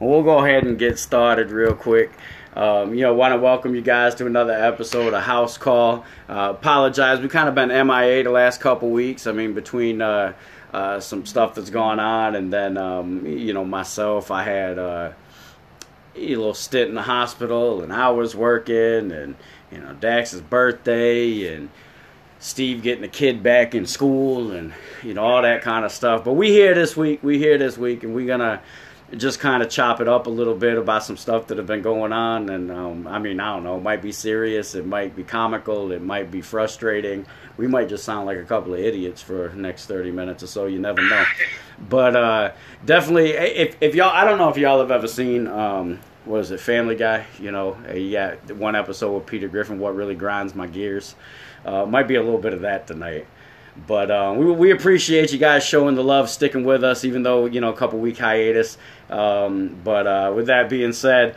Well, go ahead and get started real quick. Um, you know, want to welcome you guys to another episode of House Call. Uh, apologize, we've kind of been MIA the last couple weeks. I mean, between uh, uh, some stuff that's gone on, and then um, you know myself, I had uh, a little stint in the hospital, and I was working, and you know Dax's birthday, and Steve getting the kid back in school, and you know all that kind of stuff. But we here this week. We here this week, and we're gonna just kind of chop it up a little bit about some stuff that have been going on. And um, I mean, I don't know, it might be serious, it might be comical, it might be frustrating. We might just sound like a couple of idiots for the next 30 minutes or so. You never know. But uh, definitely, if, if y'all, I don't know if y'all have ever seen, um, what is it, Family Guy? You know, you got one episode with Peter Griffin, What Really Grinds My Gears. Uh, might be a little bit of that tonight. But uh, we, we appreciate you guys showing the love, sticking with us, even though you know a couple week hiatus. Um, but uh, with that being said,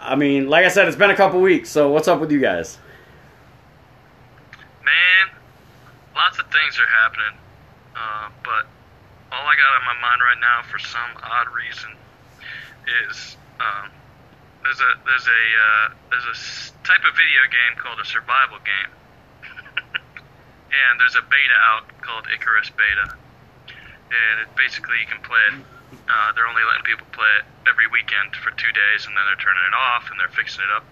I mean, like I said, it's been a couple weeks. So what's up with you guys? Man, lots of things are happening, uh, but all I got on my mind right now, for some odd reason, is um, there's a there's a uh, there's a type of video game called a survival game and there's a beta out called Icarus Beta, and it basically you can play it. Uh, they're only letting people play it every weekend for two days, and then they're turning it off and they're fixing it up.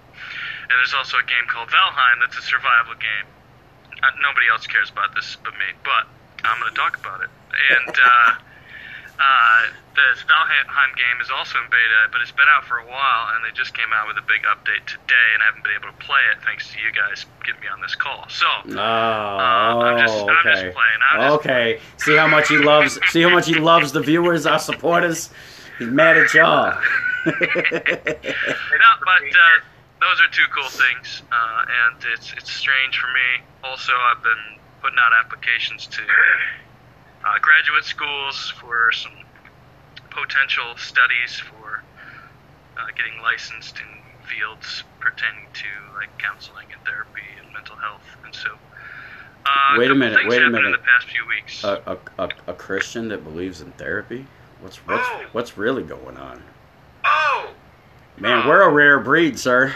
And there's also a game called Valheim that's a survival game. Uh, nobody else cares about this but me, but I'm going to talk about it. And uh, uh, the Valheim game is also in beta, but it's been out for a while, and they just came out with a big update today, and I haven't been able to play it thanks to you guys getting me on this call. So, oh, uh, I'm just, okay. I'm just playing. I'm okay, see how much he loves. see how much he loves the viewers, our supporters. He's mad at y'all. no, but uh, those are two cool things, uh, and it's it's strange for me. Also, I've been putting out applications to uh, graduate schools for some potential studies for uh, getting licensed in fields pertaining to like counseling and therapy and mental health, and so. Uh, wait a minute. Wait a minute. In the past few weeks, a, a, a, a Christian that believes in therapy. What's what's oh. what's really going on? Oh, man, oh. we're a rare breed, sir.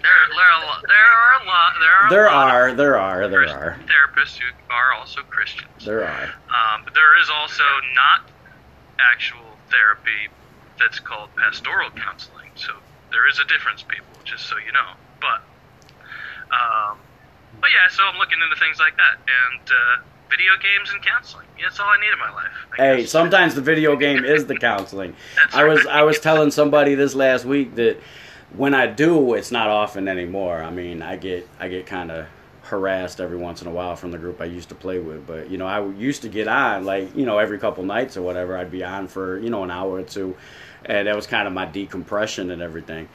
There, there, there are a lot. There are. There are. There are. There are. Therapists who are also Christians. There are. Um, but there is also not actual therapy that's called pastoral counseling. So there is a difference, people, just so you know. But, um, but yeah, so I'm looking into things like that and uh, video games and counseling. That's all I need in my life. Hey, sometimes the video game is the counseling. I was I was telling somebody this last week that when I do, it's not often anymore. I mean, I get I get kind of harassed every once in a while from the group I used to play with. But you know, I used to get on like you know every couple nights or whatever. I'd be on for you know an hour or two, and that was kind of my decompression and everything.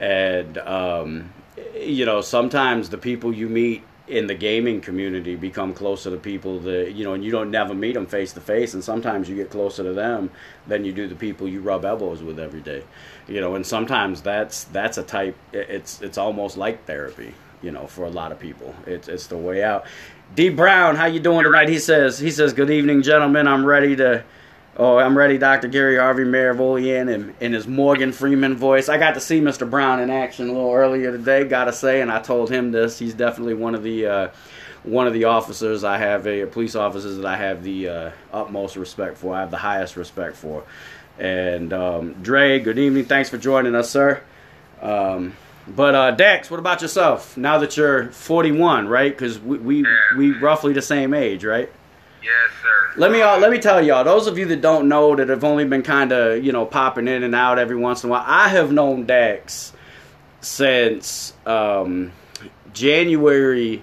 And um, you know, sometimes the people you meet in the gaming community become closer to people that you know and you don't never meet them face to face and sometimes you get closer to them than you do the people you rub elbows with every day you know and sometimes that's that's a type it's it's almost like therapy you know for a lot of people it's it's the way out d brown how you doing tonight he says he says good evening gentlemen i'm ready to Oh, I'm ready, Dr. Gary Harvey Maravolian, in, in his Morgan Freeman voice. I got to see Mr. Brown in action a little earlier today, gotta say, and I told him this. He's definitely one of the uh, one of the officers I have, a police officers that I have the uh, utmost respect for. I have the highest respect for. And um, Dre, good evening. Thanks for joining us, sir. Um, but uh, Dex, what about yourself? Now that you're 41, right? Because we we, we roughly the same age, right? Yes, sir. Let me uh, let me tell y'all. Those of you that don't know that have only been kind of you know popping in and out every once in a while. I have known Dax since um, January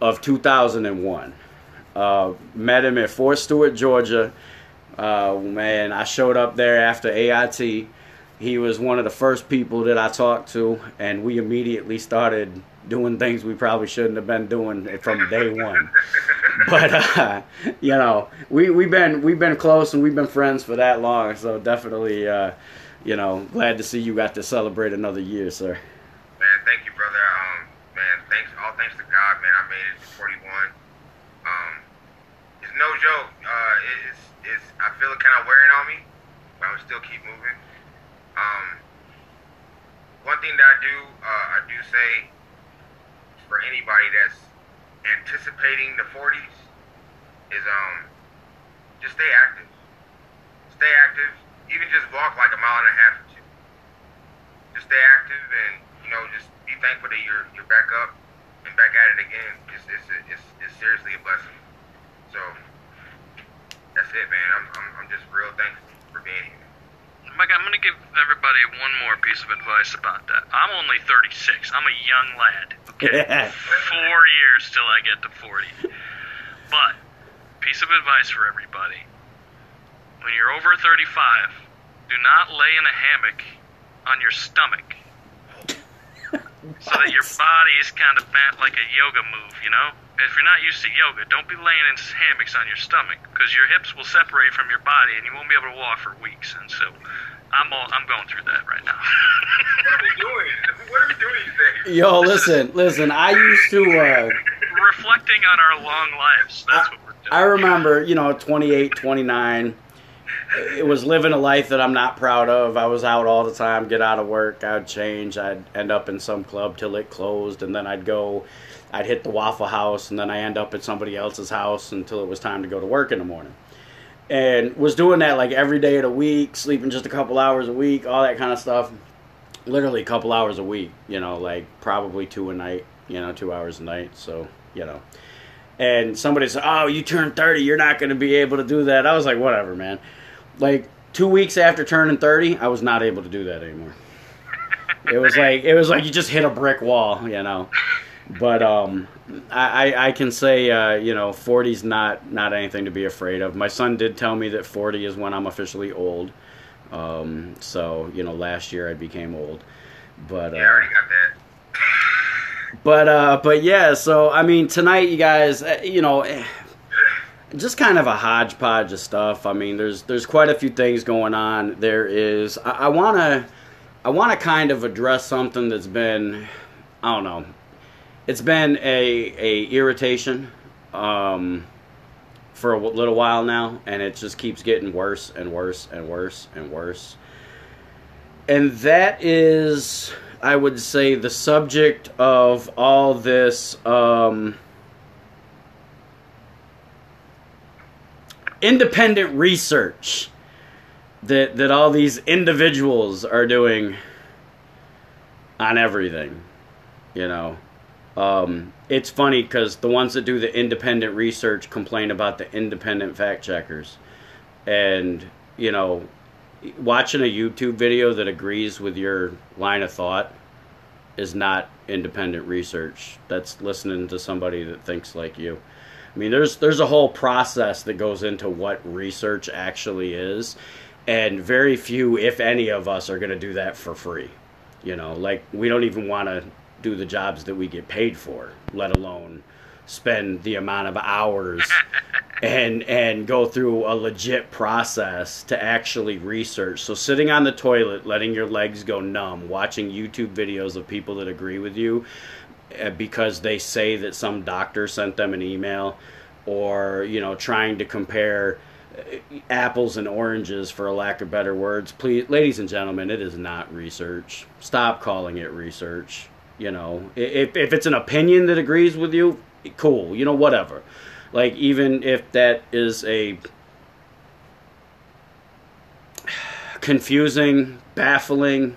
of 2001. Uh, met him at Fort Stewart, Georgia. Uh, man, I showed up there after AIT. He was one of the first people that I talked to, and we immediately started doing things we probably shouldn't have been doing from day one. but uh, you know, we we've been we've been close and we've been friends for that long. So definitely, uh, you know, glad to see you got to celebrate another year, sir. Man, thank you, brother. Um, man, thanks all thanks to God, man. I made it to 41. Um, it's no joke. Uh, it's it's I feel it kind of wearing on me, but I'm still keep moving. Um, one thing that I do, uh, I do say for anybody that's anticipating the 40s is um, just stay active. Stay active. Even just walk like a mile and a half or two. Just stay active and you know just be thankful that you're you're back up and back at it again. It's it's it's, it's seriously a blessing. So that's it, man. I'm I'm, I'm just real thankful for being here. Mike, I'm going to give everybody one more piece of advice about that. I'm only 36. I'm a young lad. Okay, four years till I get to 40. But piece of advice for everybody: when you're over 35, do not lay in a hammock on your stomach. So that your body is kind of bent like a yoga move, you know? If you're not used to yoga, don't be laying in hammocks on your stomach because your hips will separate from your body and you won't be able to walk for weeks. And so, I'm all, I'm going through that right now. What are we doing? What are we doing these days? Yo, listen, listen. I used to. Uh, Reflecting on our long lives. That's what we're doing. I remember, you know, 28, 29. It was living a life that I'm not proud of. I was out all the time, get out of work, I'd change, I'd end up in some club till it closed, and then I'd go, I'd hit the Waffle House, and then I end up at somebody else's house until it was time to go to work in the morning. And was doing that like every day of the week, sleeping just a couple hours a week, all that kind of stuff. Literally a couple hours a week, you know, like probably two a night, you know, two hours a night. So, you know. And somebody said, Oh, you turned 30, you're not going to be able to do that. I was like, Whatever, man. Like two weeks after turning 30, I was not able to do that anymore. It was like it was like you just hit a brick wall, you know. But um, I, I can say uh, you know 40's not not anything to be afraid of. My son did tell me that 40 is when I'm officially old. Um, so you know last year I became old, but uh, Yeah, I already got that. but uh, but yeah. So I mean tonight you guys, uh, you know. Just kind of a hodgepodge of stuff. I mean, there's there's quite a few things going on. There is. I, I wanna I wanna kind of address something that's been I don't know. It's been a a irritation um, for a little while now, and it just keeps getting worse and worse and worse and worse. And that is, I would say, the subject of all this. Um, independent research that that all these individuals are doing on everything you know? Um, it's funny because the ones that do the independent research complain about the independent fact checkers. And you know watching a youtube video that agrees with your line of thought is not independent research. That's listening to somebody that thinks like you I mean, there's there's a whole process that goes into what research actually is, and very few, if any, of us are going to do that for free. You know, like we don't even want to do the jobs that we get paid for, let alone spend the amount of hours and and go through a legit process to actually research. So sitting on the toilet, letting your legs go numb, watching YouTube videos of people that agree with you because they say that some doctor sent them an email or you know trying to compare uh, apples and oranges for a lack of better words. Please ladies and gentlemen it is not research. Stop calling it research you know. If, if it's an opinion that agrees with you cool you know whatever. Like even if that is a confusing baffling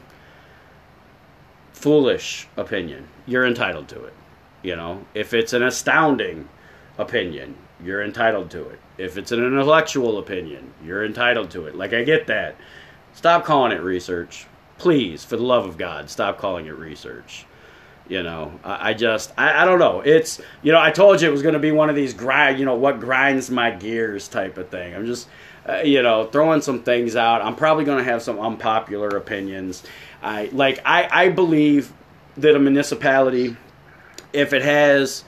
foolish opinion, you're entitled to it. You know, if it's an astounding opinion, you're entitled to it. If it's an intellectual opinion, you're entitled to it. Like I get that. Stop calling it research. Please, for the love of God, stop calling it research. You know, I, I just, I, I don't know. It's, you know, I told you it was going to be one of these grind, you know, what grinds my gears type of thing. I'm just, uh, you know, throwing some things out. I'm probably going to have some unpopular opinions. I like, I, I believe that a municipality, if it has,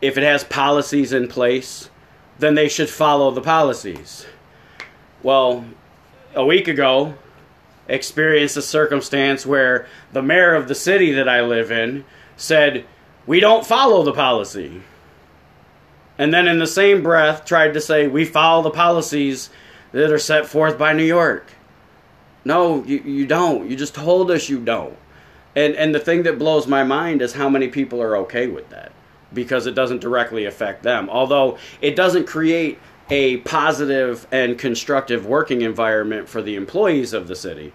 if it has policies in place, then they should follow the policies. Well, a week ago, experienced a circumstance where the mayor of the city that I live in said, We don't follow the policy. And then in the same breath tried to say, We follow the policies that are set forth by New York. No, you, you don't. You just told us you don't. And and the thing that blows my mind is how many people are okay with that because it doesn't directly affect them. Although it doesn't create a positive and constructive working environment for the employees of the city.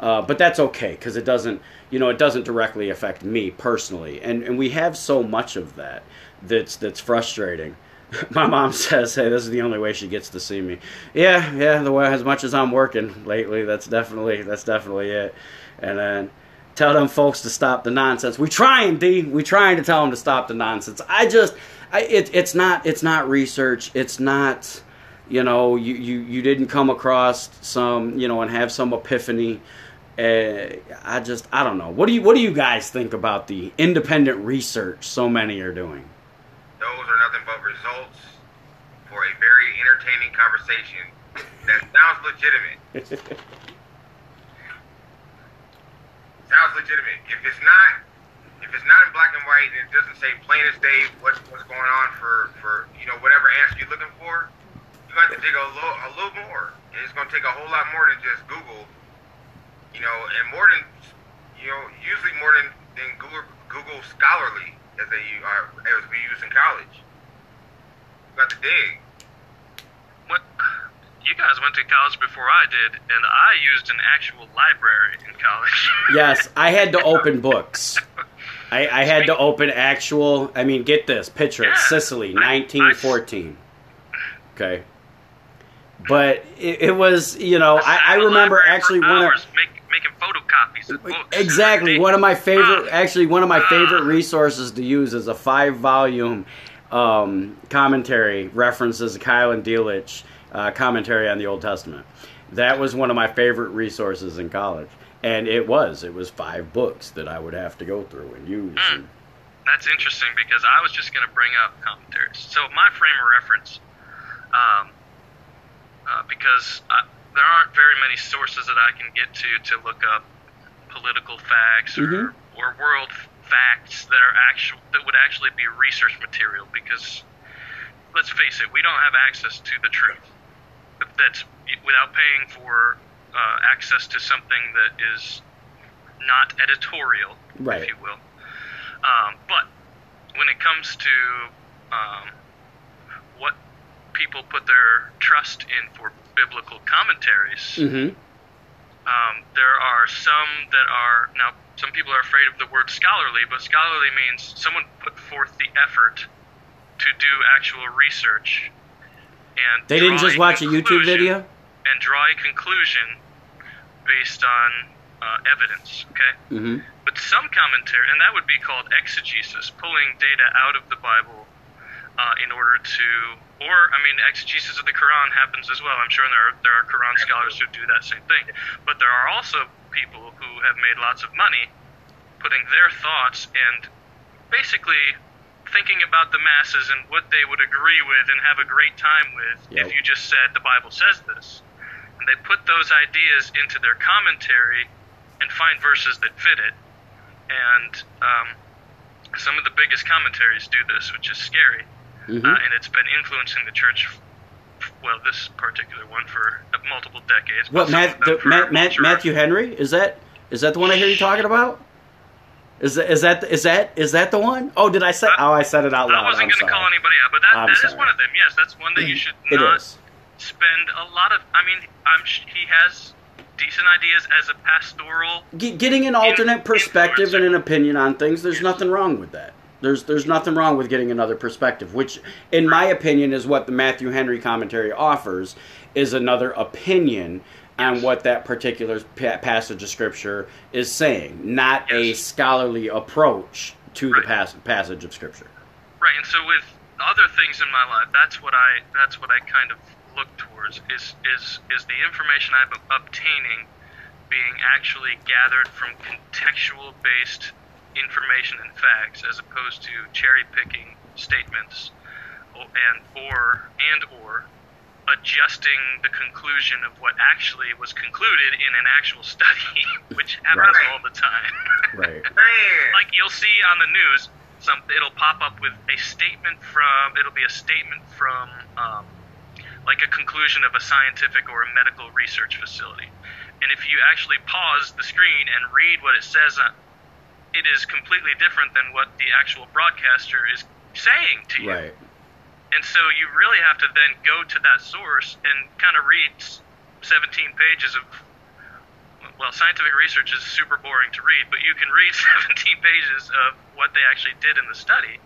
Uh, but that's okay because it doesn't, you know, it doesn't directly affect me personally, and and we have so much of that that's that's frustrating. My mom says, "Hey, this is the only way she gets to see me." Yeah, yeah. The way as much as I'm working lately, that's definitely that's definitely it. And then tell them folks to stop the nonsense. We trying, D. We trying to tell them to stop the nonsense. I just, I, it, it's not, it's not research. It's not, you know, you, you, you didn't come across some, you know, and have some epiphany. Uh, I just, I don't know. What do you, what do you guys think about the independent research so many are doing? Those are nothing but results for a very entertaining conversation that sounds legitimate. sounds legitimate. If it's not, if it's not in black and white and it doesn't say plain as day what's what's going on for for you know whatever answer you're looking for, you got to dig a little a little more. And it's going to take a whole lot more than just Google. You know, and more than you know, usually more than than Google Google Scholarly as they uh, are as we use in college. You got to dig. What? You guys went to college before I did, and I used an actual library in college. yes, I had to open books. I, I had to open actual. I mean, get this picture: Yeah, Sicily, I- I- 1914. Okay, but it, it was, you know, I, I sat remember actually one of hours make, making photocopies of books. exactly one of my favorite actually one of my Ah. favorite resources to use is a five volume um, commentary references Keil and Delitzsch uh, commentary on the Old Testament. That was one of my favorite resources in college, and it was it was five books that I would have to go through and use. Mm. And, That's interesting because I was just going to bring up commentaries. So my frame of reference, um, uh, because I, there aren't very many sources that I can get to to look up political facts or, Mhm. or world facts that are actual that would actually be research material. Because let's face it, we don't have access to the truth. That's without paying for uh, access to something that is not editorial, Right. if you will. Um, but when it comes to um, what people put their trust in for biblical commentaries, Mhm. um, there are some that are now. Some people are afraid of the word scholarly, but scholarly means someone put forth the effort to do actual research. And They didn't just watch a YouTube video. and draw a conclusion based on uh, evidence. Okay. hmm But some commentary, and that would be called exegesis, pulling data out of the Bible uh, in order to, or I mean, exegesis of the Quran happens as well. I'm sure there are, there are Quran scholars who do that same thing. But there are also people who have made lots of money putting their thoughts and basically thinking about the masses and what they would agree with and have a great time with Yep. if you just said the Bible says this. And they put those ideas into their commentary and find verses that fit it. And um, some of the biggest commentaries do this, which is scary. Hmm Uh, and it's been influencing the church, well, this particular one for uh, multiple decades. What Matt, the, for Matt, Matt, Matthew Henry is that is that the one I hear you talking about? Is that is that is that is that the one? Oh, did I say? Oh, I said it out loud. I wasn't going to call anybody out, but that, I'm that is sorry. one of them. Yes, that's one that you should It not spend a lot of. I mean, I'm he has decent ideas as a pastoral. Ge- getting an alternate perspective and an opinion on things, there's nothing wrong with that. There's there's nothing wrong with getting another perspective, which, in my opinion, is what the Matthew Henry commentary offers, is another opinion on what that particular pa- passage of scripture is saying, not a scholarly approach to the Right. pas- passage of scripture. Right, and so with other things in my life, that's what I that's what I kind of look towards is is is the information I'm obtaining being actually gathered from contextual based information and facts as opposed to cherry picking statements and or and or adjusting the conclusion of what actually was concluded in an actual study, which happens Right. all the time. Right. Like you'll see on the news some it'll pop up with a statement from it'll be a statement from um, like a conclusion of a scientific or a medical research facility And if you actually pause the screen and read what it says, uh, it is completely different than what the actual broadcaster is saying to you. Right. And so you really have to then go to that source and kind of read 17 pages of well, scientific research is super boring to read, but you can read 17 pages of what they actually did in the study,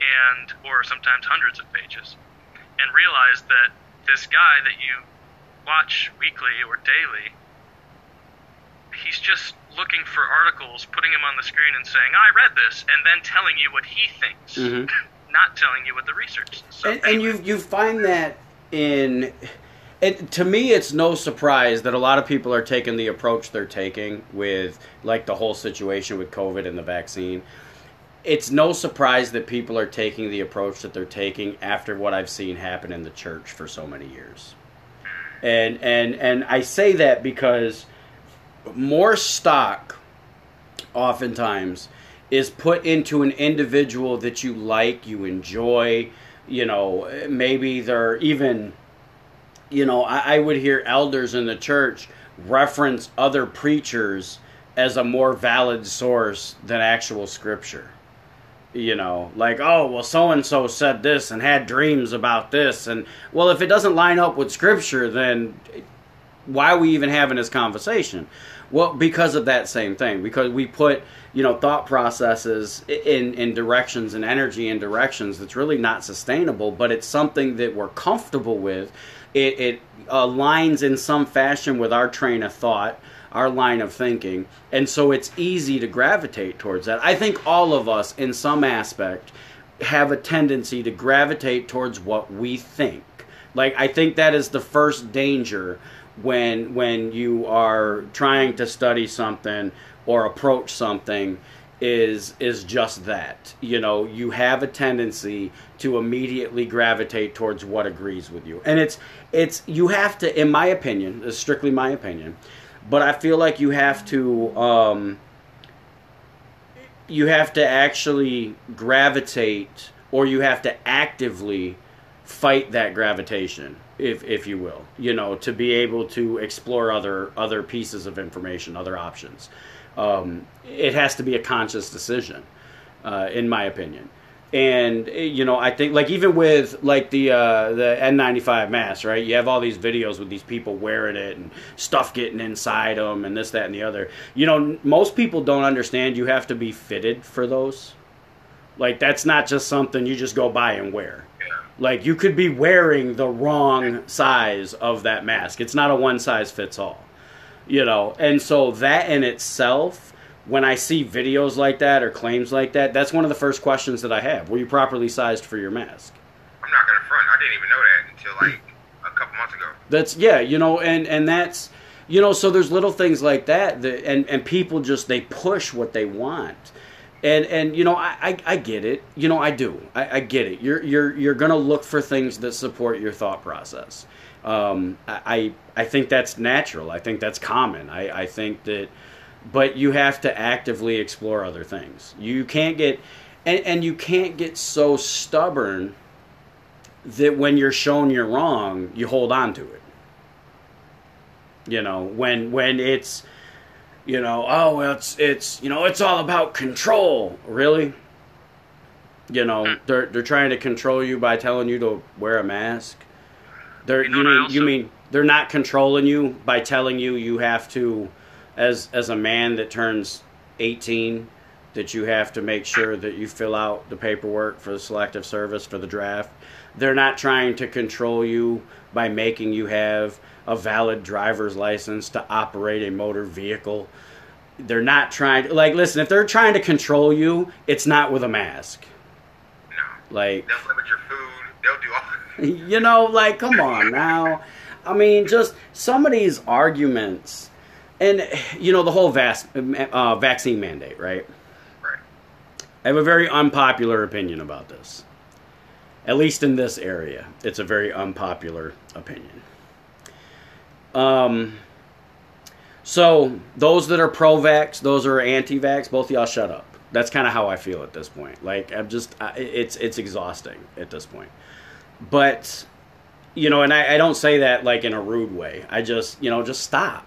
and or sometimes hundreds of pages, and realize that this guy that you watch weekly or daily, he's just looking for articles, putting them on the screen, and saying, "I read this," and then telling you what he thinks, Mhm. not telling you what the research. Is. So and, and you you find that in it, to me it's no surprise that a lot of people are taking the approach they're taking with like the whole situation with covid and the vaccine it's no surprise that people are taking the approach that they're taking after what i've seen happen in the church for so many years and and and i say that because more stock oftentimes is put into an individual that you like, you enjoy, you know, maybe they're even, you know, I, I would hear elders in the church reference other preachers as a more valid source than actual scripture. You know, like, oh, well, so and so said this and had dreams about this. And, well, if it doesn't line up with scripture, then why are we even having this conversation? Well, because of that same thing. Because we put, you know, thought processes in in directions and energy in directions that's really not sustainable. But it's something that we're comfortable with. It, it aligns in some fashion with our train of thought, our line of thinking, and so it's easy to gravitate towards that. I think all of us, in some aspect, have a tendency to gravitate towards what we think. Like I think that is the first danger when when you are trying to study something or approach something is is just that. You know you have a tendency to immediately gravitate towards what agrees with you. And it's it's you have to in my opinion is strictly my opinion but i feel like you have to um you have to actually gravitate or you have to actively fight that gravitation if if you will you know to be able to explore other other pieces of information other options. Um, it has to be a conscious decision uh, in my opinion. And you know i think like even with like the uh, the n95 mask right? You have all these videos with these people wearing it and stuff getting inside them and this that and the other. You know most people don't understand you have to be fitted for those. Like that's not just something you just go buy and wear like you could be wearing the wrong size of that mask. It's not a one size fits all. You know, and so that in itself, when I see videos like that or claims like that, that's one of the first questions that I have. Were you properly sized for your mask? I'm not gonna front. I didn't even know that until like a couple months ago. That's yeah, you know, and and that's you know, so there's little things like that that and and people just they push what they want. And and you know, I, I, I get it. You know, I do. I, I get it. You're you're you're gonna look for things that support your thought process. Um, I I think that's natural. I think that's common. I, I think that but you have to actively explore other things. You can't get and, and you can't get so stubborn that when you're shown you're wrong, you hold on to it. You know, when when it's you know, oh well it's it's you know, it's all about control. Really? You know, hmm. they're they're trying to control you by telling you to wear a mask. They're You know you mean also- you mean they're not controlling you by telling you you have to as as a man that turns 18 that you have to make sure that you fill out the paperwork for the selective service for the draft. They're not trying to control you by making you have a valid driver's license to operate a motor vehicle. They're not trying to, like, listen, if they're trying to control you, it's not with a mask. No, Like, they'll limit your food. They'll do all. you know, like, come on now. I mean, just some of these arguments, and, you know, the whole vas- uh, vaccine mandate, right? right. I have a very unpopular opinion about this. At least in this area, it's a very unpopular opinion. Um, so those that are pro-vax, those are anti-vax, both y'all shut up. That's kind of how I feel at this point. Like I'm just, it's it's exhausting at this point. But you know, and I, I don't say that like in a rude way. I just, you know, just stop.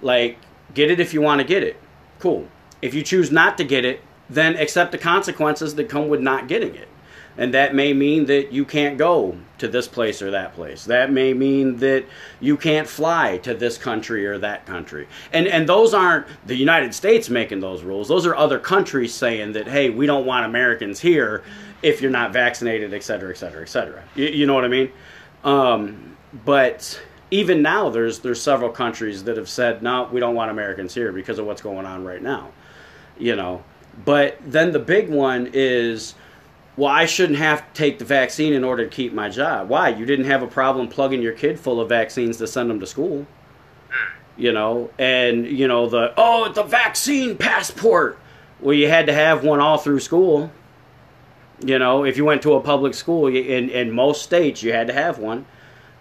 Like, get it if you want to get it. Cool. If you choose not to get it, then accept the consequences that come with not getting it. And that may mean that you can't go to this place or that place. That may mean that you can't fly to this country or that country. And and those aren't the United States making those rules. Those are other countries saying that hey, we don't want Americans here if you're not vaccinated, et cetera, et cetera, et cetera. You, you know what I mean? Um, but even now, there's there's several countries that have said no, we don't want Americans here because of what's going on right now. You know, but then the big one is well, I shouldn't have to take the vaccine in order to keep my job. Why? You didn't have a problem plugging your kid full of vaccines to send them to school. Hmm. You know, and you know the oh the vaccine passport. Well, you had to have one all through school. You know, if you went to a public school in in most states, you had to have one,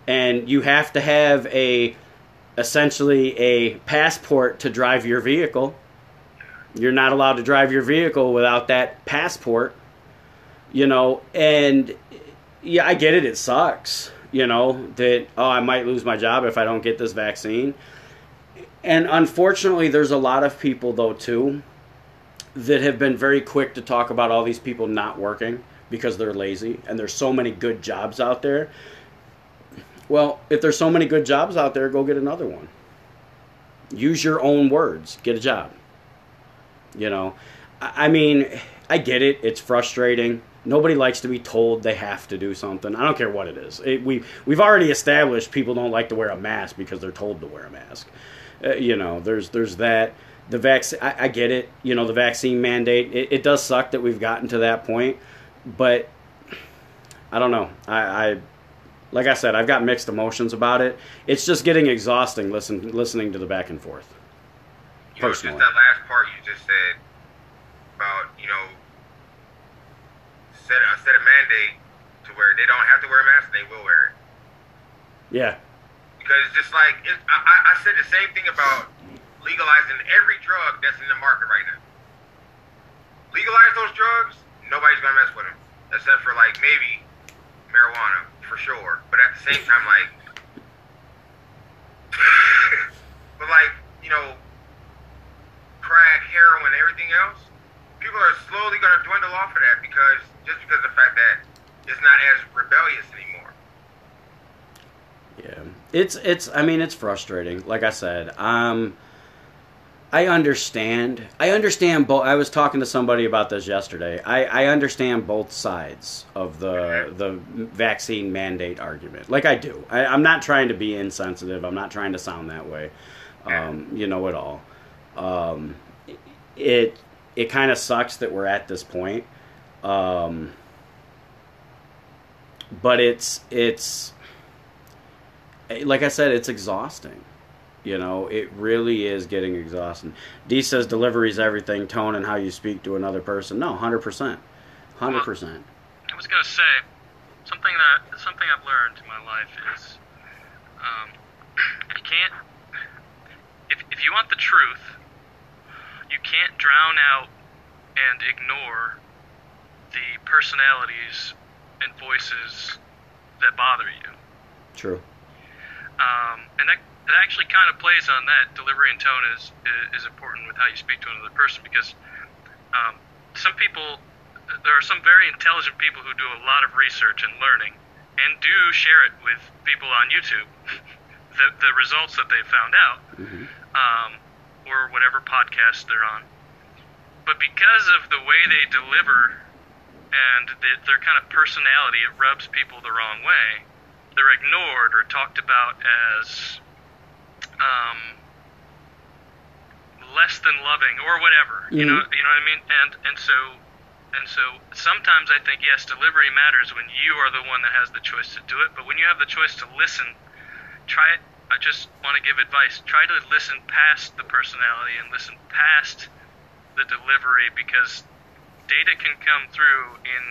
and you have to have a essentially a passport to drive your vehicle. You're not allowed to drive your vehicle without that passport you know, and yeah, I get it. It sucks, you know, that, oh, I might lose my job if I don't get this vaccine. And unfortunately, there's a lot of people, though, too, that have been very quick to talk about all these people not working because they're lazy and there's so many good jobs out there. Well, if there's so many good jobs out there, go get another one. Use your own words, get a job. You know, I mean, I get it, it's frustrating Nobody likes to be told they have to do something. I don't care what it is. It, we we've already established people don't like to wear a mask because they're told to wear a mask. Uh, you know, there's there's that. The vaccine, I, I, get it. You know, the vaccine mandate. It, it, does suck that we've gotten to that point, but I don't know. I, I like I said, I've got mixed emotions about it. It's just getting exhausting listen, listening to the back and forth. You personally, know, just that last part you just said about you know set a set a mandate to where they don't have to wear a mask, they will wear it. Yeah. Because it's just like it, I, I said the same thing about legalizing every drug that's in the market right now. Legalize those drugs, nobody's gonna mess with them, except for like maybe marijuana for sure. But at the same time, like, but like you know, crack, heroin, everything else, people are slowly gonna dwindle off of that because just because of the fact that it's not as rebellious anymore. Yeah, it's it's. I mean, it's frustrating. Like I said, um, I understand. I understand both. I was talking to somebody about this yesterday. I, I understand both sides of the the vaccine mandate argument. Like I do. I, I'm not trying to be insensitive. I'm not trying to sound that way. Um, you know it all. Um, it it kind of sucks that we're at this point. Um, but it's it's like I said, it's exhausting. You know, it really is getting exhausting. D says delivery is everything, tone and how you speak to another person. No, hundred percent, hundred percent. I was gonna say something that something I've learned in my life is um, you can't if if you want the truth, you can't drown out and ignore the personalities and voices that bother you. True. Um, and that, that actually kind of plays on that. Delivery and tone is, is important with how you speak to another person because um, some people, there are some very intelligent people who do a lot of research and learning and do share it with people on YouTube, the, the results that they found out, mm-hmm. um, or whatever podcast they're on. But because of the way they deliver and the, their kind of personality, it rubs people the wrong way. They're ignored or talked about as um, less than loving or whatever. Mm-hmm. You know, you know what I mean? And and so and so sometimes I think yes, delivery matters when you are the one that has the choice to do it. But when you have the choice to listen, try it. I just want to give advice. Try to listen past the personality and listen past the delivery because data can come through in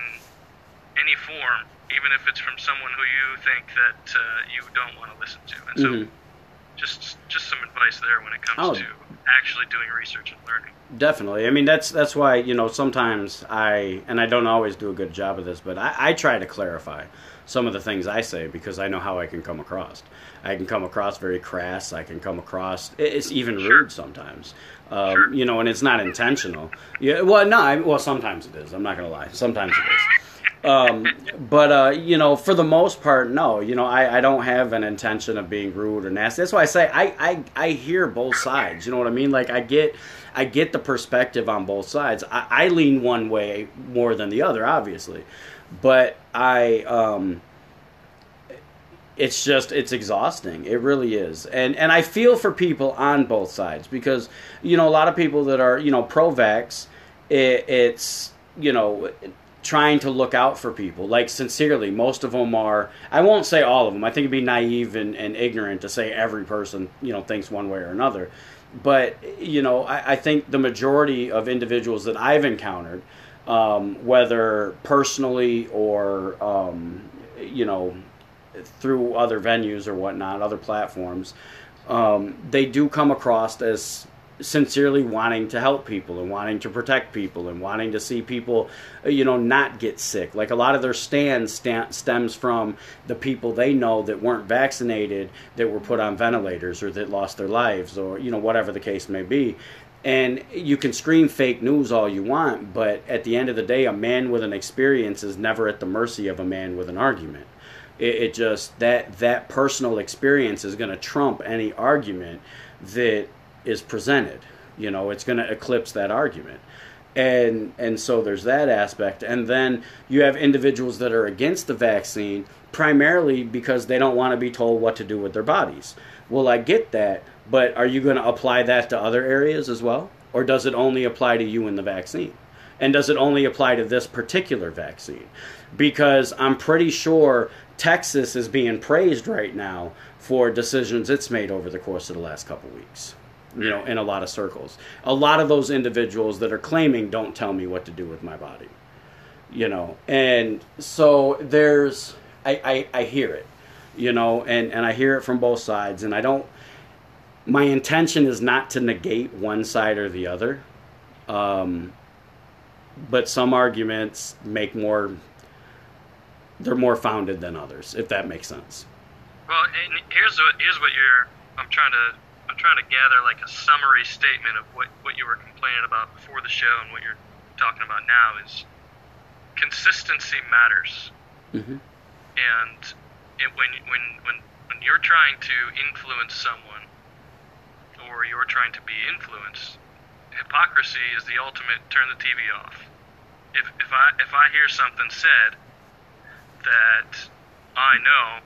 any form, even if it's from someone who you think that uh, you don't want to listen to. And so, mm-hmm. just just some advice there when it comes oh. to actually doing research and learning. definitely. I mean, that's that's why you know sometimes I and I don't always do a good job of this, but I, I try to clarify some of the things I say because I know how I can come across. I can come across very crass. I can come across it's even Sure. rude sometimes. Um, Sure. You know, and it's not intentional. Yeah. Well, no. I, well, sometimes it is. I'm not gonna lie. Sometimes it is. Um, but uh, you know, for the most part, no. You know, I, I don't have an intention of being rude or nasty. That's why I say I, I I hear both sides. You know what I mean? Like I get I get the perspective on both sides. I, I lean one way more than the other, obviously, but I um, it's just it's exhausting. It really is. And and i feel for people on both sides because you know a lot of people that are you know pro-vax it, it's you know trying to look out for people. Like sincerely most of them are i won't say all of them i think it'd be naive and, and ignorant to say every person you know thinks one way or another. But you know i, I think the majority of individuals that i've encountered um, whether personally or um, you know through other venues or whatnot, other platforms, um, they do come across as sincerely wanting to help people and wanting to protect people and wanting to see people, you know, not get sick. Like a lot of their stands sta- stems from the people they know that weren't vaccinated, that were put on ventilators or that lost their lives or, you know, whatever the case may be. And you can scream fake news all you want, but at the end of the day, a man with an experience is never at the mercy of a man with an argument it, it just that that personal experience is going to trump any argument that is presented. You know it's going to eclipse that argument. And and so there's that aspect. And then you have individuals that are against the vaccine primarily because they don't want to be told what to do with their bodies. Well i get that but are you going to apply that to other areas as well? Or does it only apply to you and the vaccine? And does it only apply to this particular vaccine? Because i'm pretty sure texas is being praised right now for decisions it's made over the course of the last couple weeks you know in a lot of circles. A lot of those individuals that are claiming don't tell me what to do with my body you know? And so there's i i, I hear it you know? And and i hear it from both sides. And i don't my intention is not to negate one side or the other. Um, but some arguments make more they're more founded than others if that makes sense Well, and here's what here's what you're. I'm trying to I'm trying to gather like a summary statement of what what you were complaining about before the show and what you're talking about now is consistency matters. mm-hmm. and it, when when when when you're trying to influence someone or you're trying to be influenced, hypocrisy is the ultimate turn the TV off. If if I if I hear something said that I know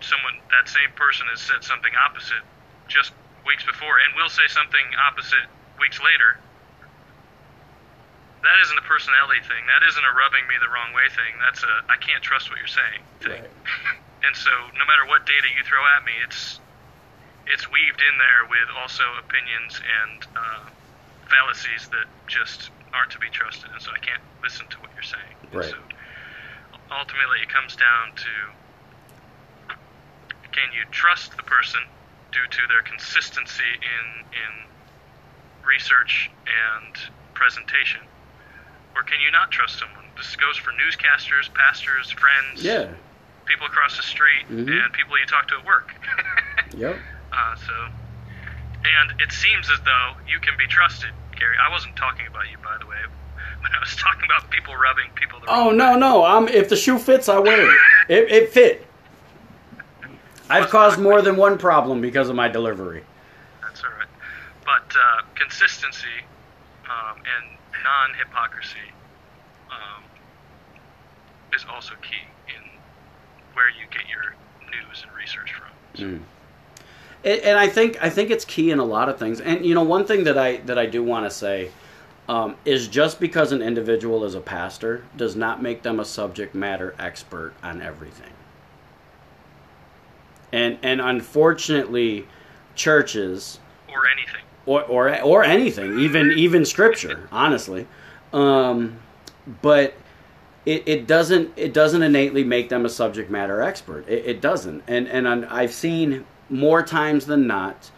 someone that same person has said something opposite just weeks before and will say something opposite weeks later that isn't a personality thing. That isn't a rubbing me the wrong way thing. That's a I can't trust what you're saying thing. Right. And so no matter what data you throw at me, it's it's weaved in there with also opinions and uh, fallacies that just aren't to be trusted. And so I can't listen to what you're saying. Right. So ultimately, it comes down to can you trust the person due to their consistency in in research and presentation, or can you not trust someone? This goes for newscasters, pastors, friends, yeah people across the street, Mhm. and people you talk to at work. yep uh, so, and it seems as though you can be trusted, Gary. I wasn't talking about you, by the way, when I was talking about people rubbing people. The oh no way. no i'm if the shoe fits i wear it it, it fit i've caused more than one problem because of my delivery That's all right. But uh, consistency um, and non-hypocrisy um, is also key in where you get your news and research from. So, Mm. And, and I think I think it's key in a lot of things. And you know, one thing that I that I do want to say um, is just because an individual is a pastor does not make them a subject matter expert on everything. And and unfortunately, churches Or anything. or or or anything, even even scripture, honestly. Um, but it, it doesn't it doesn't innately make them a subject matter expert. It, it doesn't, and and I've seen more times than not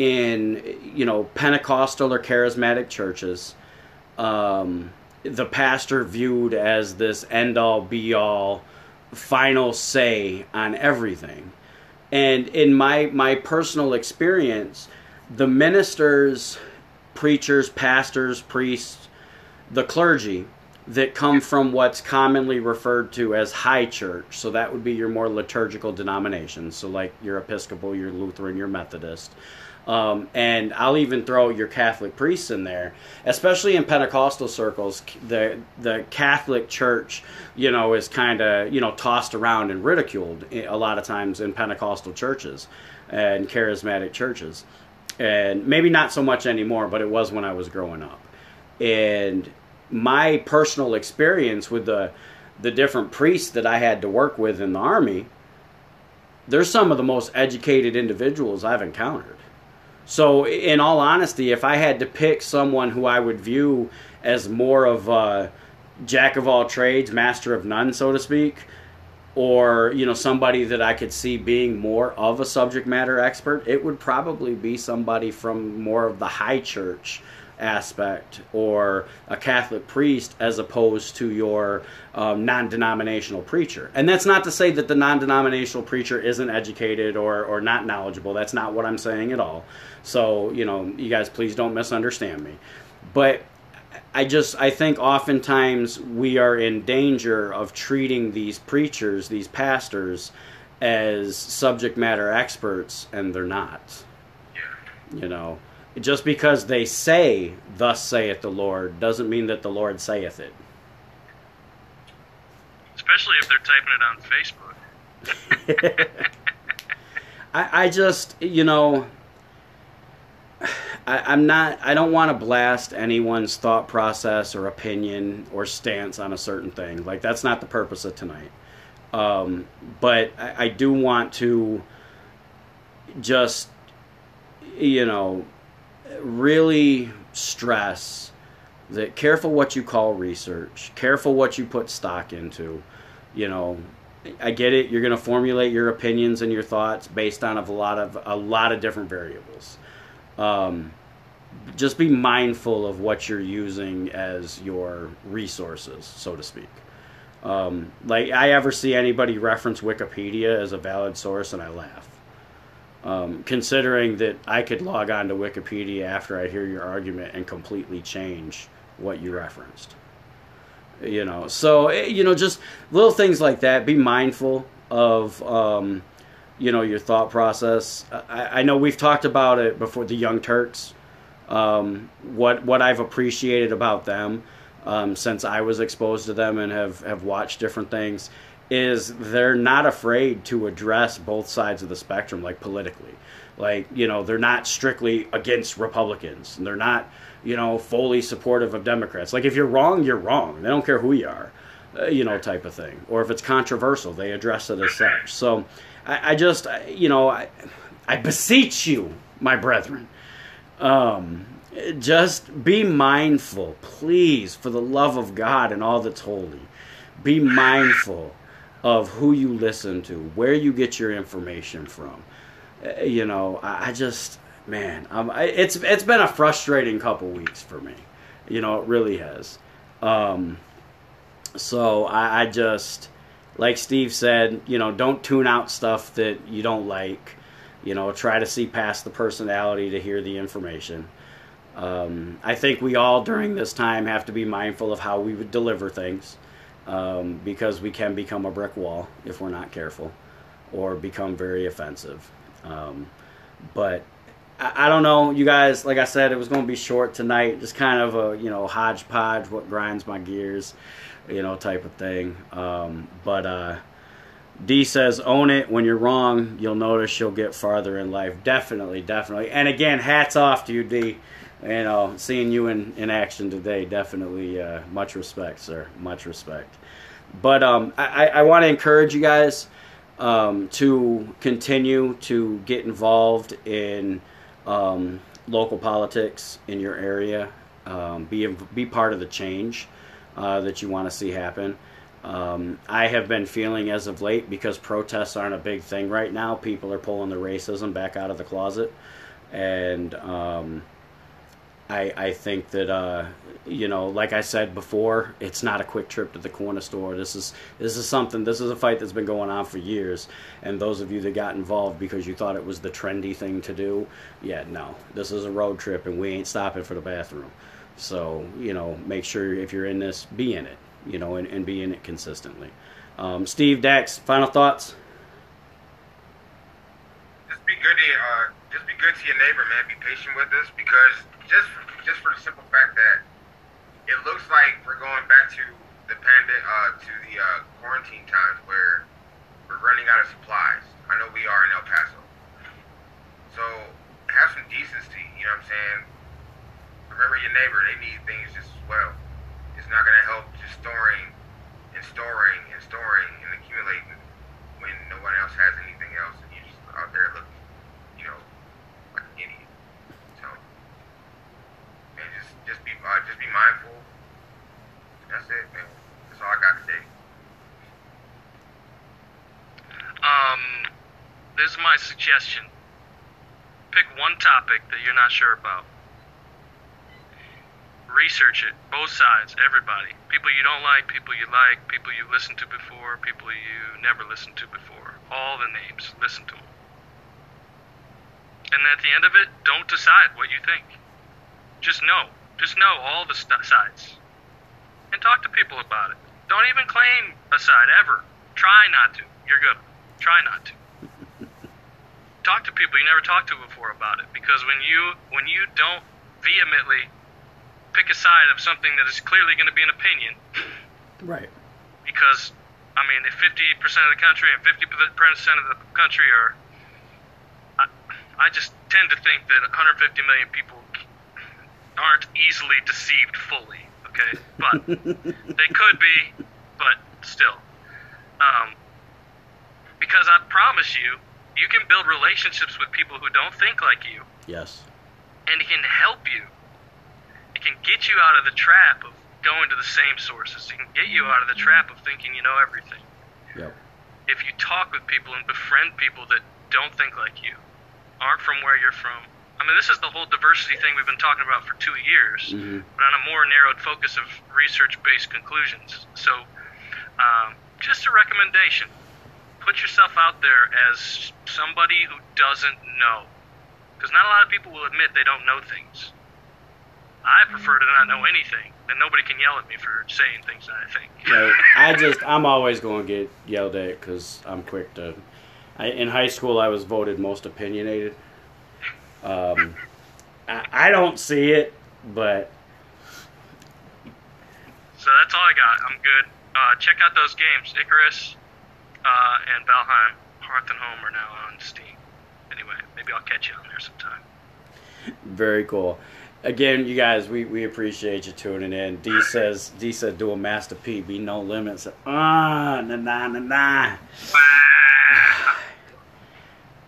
in you know Pentecostal or charismatic churches, um, the pastor viewed as this end all be all final say on everything. And in my my personal experience, the ministers, preachers, pastors, priests, the clergy that come from what's commonly referred to as high church. So that would be your more liturgical denominations. So like your Episcopal, your Lutheran, your Methodist. Um, and I'll even throw your Catholic priests in there, especially in Pentecostal circles. The the Catholic Church, you know, is kind of you know tossed around and ridiculed a lot of times in Pentecostal churches and charismatic churches, and maybe not so much anymore, but it was when I was growing up. And my personal experience with the the different priests that I had to work with in the army, they're some of the most educated individuals I've encountered. So, in all honesty, if I had to pick someone who I would view as more of a jack of all trades, master of none, so to speak, or you know somebody that I could see being more of a subject matter expert, it would probably be somebody from more of the high church aspect or a Catholic priest as opposed to your um, non denominational preacher. And that's not to say that the non denominational preacher isn't educated or, or not knowledgeable. That's not what I'm saying at all. So, you know, you guys please don't misunderstand me. But I just I think oftentimes we are in danger of treating these preachers, these pastors, as subject matter experts, and they're not. Yeah. You know, just because they say, Thus saith the Lord, doesn't mean that the Lord saith it. Especially if they're typing it on Facebook. I, I just, you know, I, I'm not, I don't want to blast anyone's thought process or opinion or stance on a certain thing. Like, that's not the purpose of tonight. Um, but I, I do want to just, you know, really stress that careful what you call research, careful what you put stock into. You know, I get it. You're going to formulate your opinions and your thoughts based on a lot of a lot of different variables. Um, just be mindful of what you're using as your resources, so to speak. Um, like I ever see anybody reference Wikipedia as a valid source, and I laugh. Um, considering that I could log on to Wikipedia after I hear your argument and completely change what you referenced. You know, so eh, you know, just little things like that. Be mindful of, um, you know, your thought process. I, I, know we've talked about it before. The Young Turks, um, what what I've appreciated about them um, since I was exposed to them and have have watched different things is they're not afraid to address both sides of the spectrum, like politically. Like, you know, they're not strictly against Republicans. And they're not, you know, fully supportive of Democrats. Like, if you're wrong, you're wrong. They don't care who you are, uh, you know, type of thing. Or if it's controversial, they address it as such. So I, I just, you know, I, I beseech you, my brethren, um, just be mindful, please, for the love of God and all that's holy. Be mindful of who you listen to, where you get your information from. Uh, you know, I, just, man, I, it's it's been a frustrating couple weeks for me. You know, it really has. Um, so I, I just, like Steve said, you know, don't tune out stuff that you don't like. You know, try to see past the personality to hear the information. Um, I think we all during this time have to be mindful of how we would deliver things um, because we can become a brick wall if we're not careful or become very offensive. Um, but I, I, don't know, you guys. Like I said, it was going to be short tonight, just kind of a you know hodgepodge, what grinds my gears, you know, type of thing. Um, but uh, D says, own it. When you're wrong, you'll notice you'll get farther in life. Definitely, definitely. And again, hats off to you, D you know, seeing you in, in action today, definitely uh, much respect, sir. Much respect. But um, I, I want to encourage you guys um, to continue to get involved in um, local politics in your area. Um, be be part of the change uh, that you want to see happen. Um, I have been feeling as of late because protests aren't a big thing right now. People are pulling the racism back out of the closet and um, I I think that uh, you know, like I said before, it's not a quick trip to the corner store. This is this is something. This is a fight that's been going on for years. And those of you that got involved because you thought it was the trendy thing to do, yeah, no, this is a road trip, and we ain't stopping for the bathroom. So you know, make sure if you're in this, be in it. You know, and, and be in it consistently. Um, Steve Dax, final thoughts. Just be good to uh, good to your neighbor, man. Be patient with us because just just for the simple fact that it looks like we're going back to the pandemic, uh, to the uh, quarantine times where we're running out of supplies. I know we are in El Paso. So have some decency. You know what I'm saying? Remember your neighbor. They need things just as well. It's not gonna help just storing and storing and storing and accumulating when no one else has anything else, and you're just out there looking, you know, like an idiot. So, man, just be uh, just be mindful. That's it, man. That's all I got today. Um, this is my suggestion. Pick one topic that you're not sure about. Research it, both sides, everybody. People you don't like, people you like, people you listened to before, people you never listened to before. All the names, listen to them. And at the end of it, don't decide what you think. Just know. Just know all the st- sides. And talk to people about it. Don't even claim a side ever. Try not to. You're good. Try not to. talk to people you never talked to before about it because when you when you don't vehemently pick a side of something that is clearly going to be an opinion Right. because I mean if 50% of the country and 50% of the country are I, I just tend to think that 150 million people aren't easily deceived fully okay but they could be but still um, because I promise you you can build relationships with people who don't think like you Yes. and it can help you. It can get you out of the trap of going to the same sources. It can get you out of the trap of thinking you know everything. Yep. If you talk with people and befriend people that don't think like you, aren't from where you're from. I mean, this is the whole diversity thing we've been talking about for two years, Mhm. but on a more narrowed focus of research-based conclusions. So, um, just a recommendation: put yourself out there as somebody who doesn't know, because not a lot of people will admit they don't know things. I prefer to not know anything, and nobody can yell at me for saying things that I think. Right. I just I'm always going to get yelled at because I'm quick to. I, in high school, I was voted most opinionated. Um, I, I don't see it, but So that's all I got. I'm good. Uh, check out those games. Icarus uh, and Valheim, Hearth and Home are now on Steam. Anyway, maybe I'll catch you on there sometime. very cool. Again, you guys, we, we appreciate you tuning in. D says D said do a Master P, be no limits. Ah, na na na na.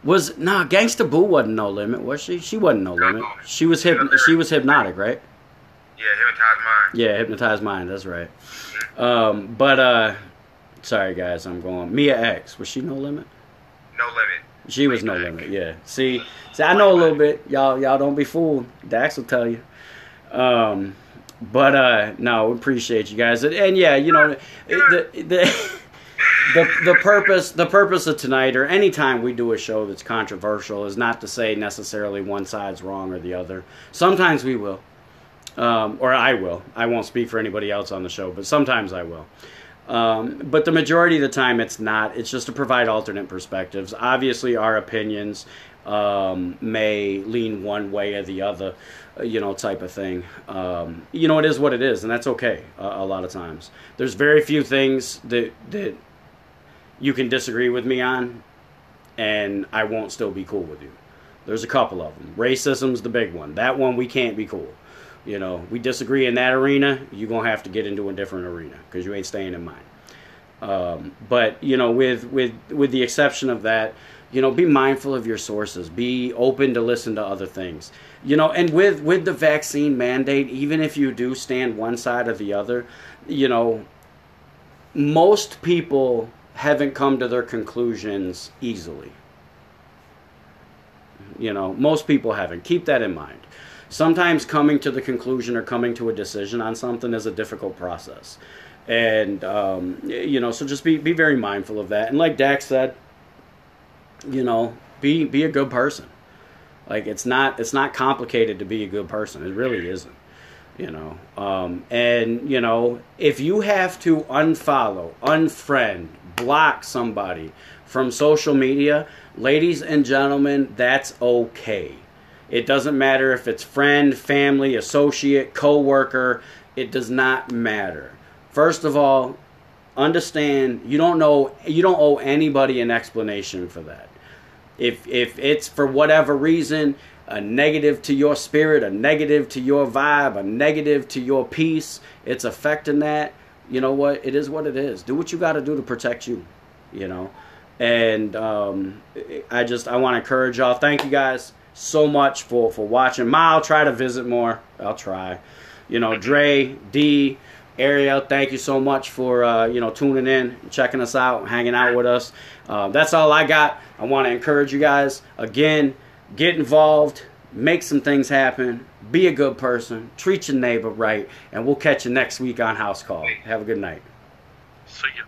Was nah, Gangsta Boo wasn't no limit, was she? She wasn't no limit. She was hip. She was hypnotic, right? Yeah, hypnotize mind. Yeah, hypnotized mind. That's right. Um, but uh, sorry guys, I'm going. Mia X was she no limit? No limit. She was no limit. Yeah. See, see, I know a little bit. Y'all, y'all don't be fooled. Dax will tell you. Um, but uh, no, we appreciate you guys, and, and yeah, you know, the the. The, the purpose the purpose of tonight or any time we do a show that's controversial is not to say necessarily one side's wrong or the other. Sometimes we will, um, or I will. I won't speak for anybody else on the show, but sometimes I will. Um, but the majority of the time, it's not. It's just to provide alternate perspectives. Obviously, our opinions um, may lean one way or the other, uh, you know, type of thing. Um, you know, it is what it is, and that's okay. Uh, a lot of times, there's very few things that that you can disagree with me on, and I won't still be cool with you. There's a couple of them. Racism's the big one. That one we can't be cool. You know, we disagree in that arena. You're gonna have to get into a different arena because you ain't staying in mine. Um, but you know, with with with the exception of that, you know, be mindful of your sources. Be open to listen to other things. You know, and with with the vaccine mandate, even if you do stand one side or the other, you know, most people haven't come to their conclusions easily. You know, most people haven't. Keep that in mind. Sometimes coming to the conclusion or coming to a decision on something is a difficult process. And, um, you know, so just be, be very mindful of that. And like Dax said, you know, be, be a good person. Like it's not, it's not complicated to be a good person. It really isn't you know um, and you know if you have to unfollow unfriend block somebody from social media ladies and gentlemen that's okay. It doesn't matter if it's friend family associate co-worker it does not matter. First of all understand you don't know you don't owe anybody an explanation for that. If if it's for whatever reason a negative to your spirit, a negative to your vibe, a negative to your peace, it's affecting that. You know what? It is what it is. Do what you got to do to protect you. You know, and um, I just I want to encourage y'all. Thank you guys so much for for watching. Ma, I'll try to visit more. I'll try. You know, Dre, D, Ariel, thank you so much for uh, you know tuning in, checking us out, hanging out with us. Uh, that's all I got. I want to encourage you guys again get involved, make some things happen, be a good person, treat your neighbor right, and we'll catch you next week on House Call. Have a good night. See you.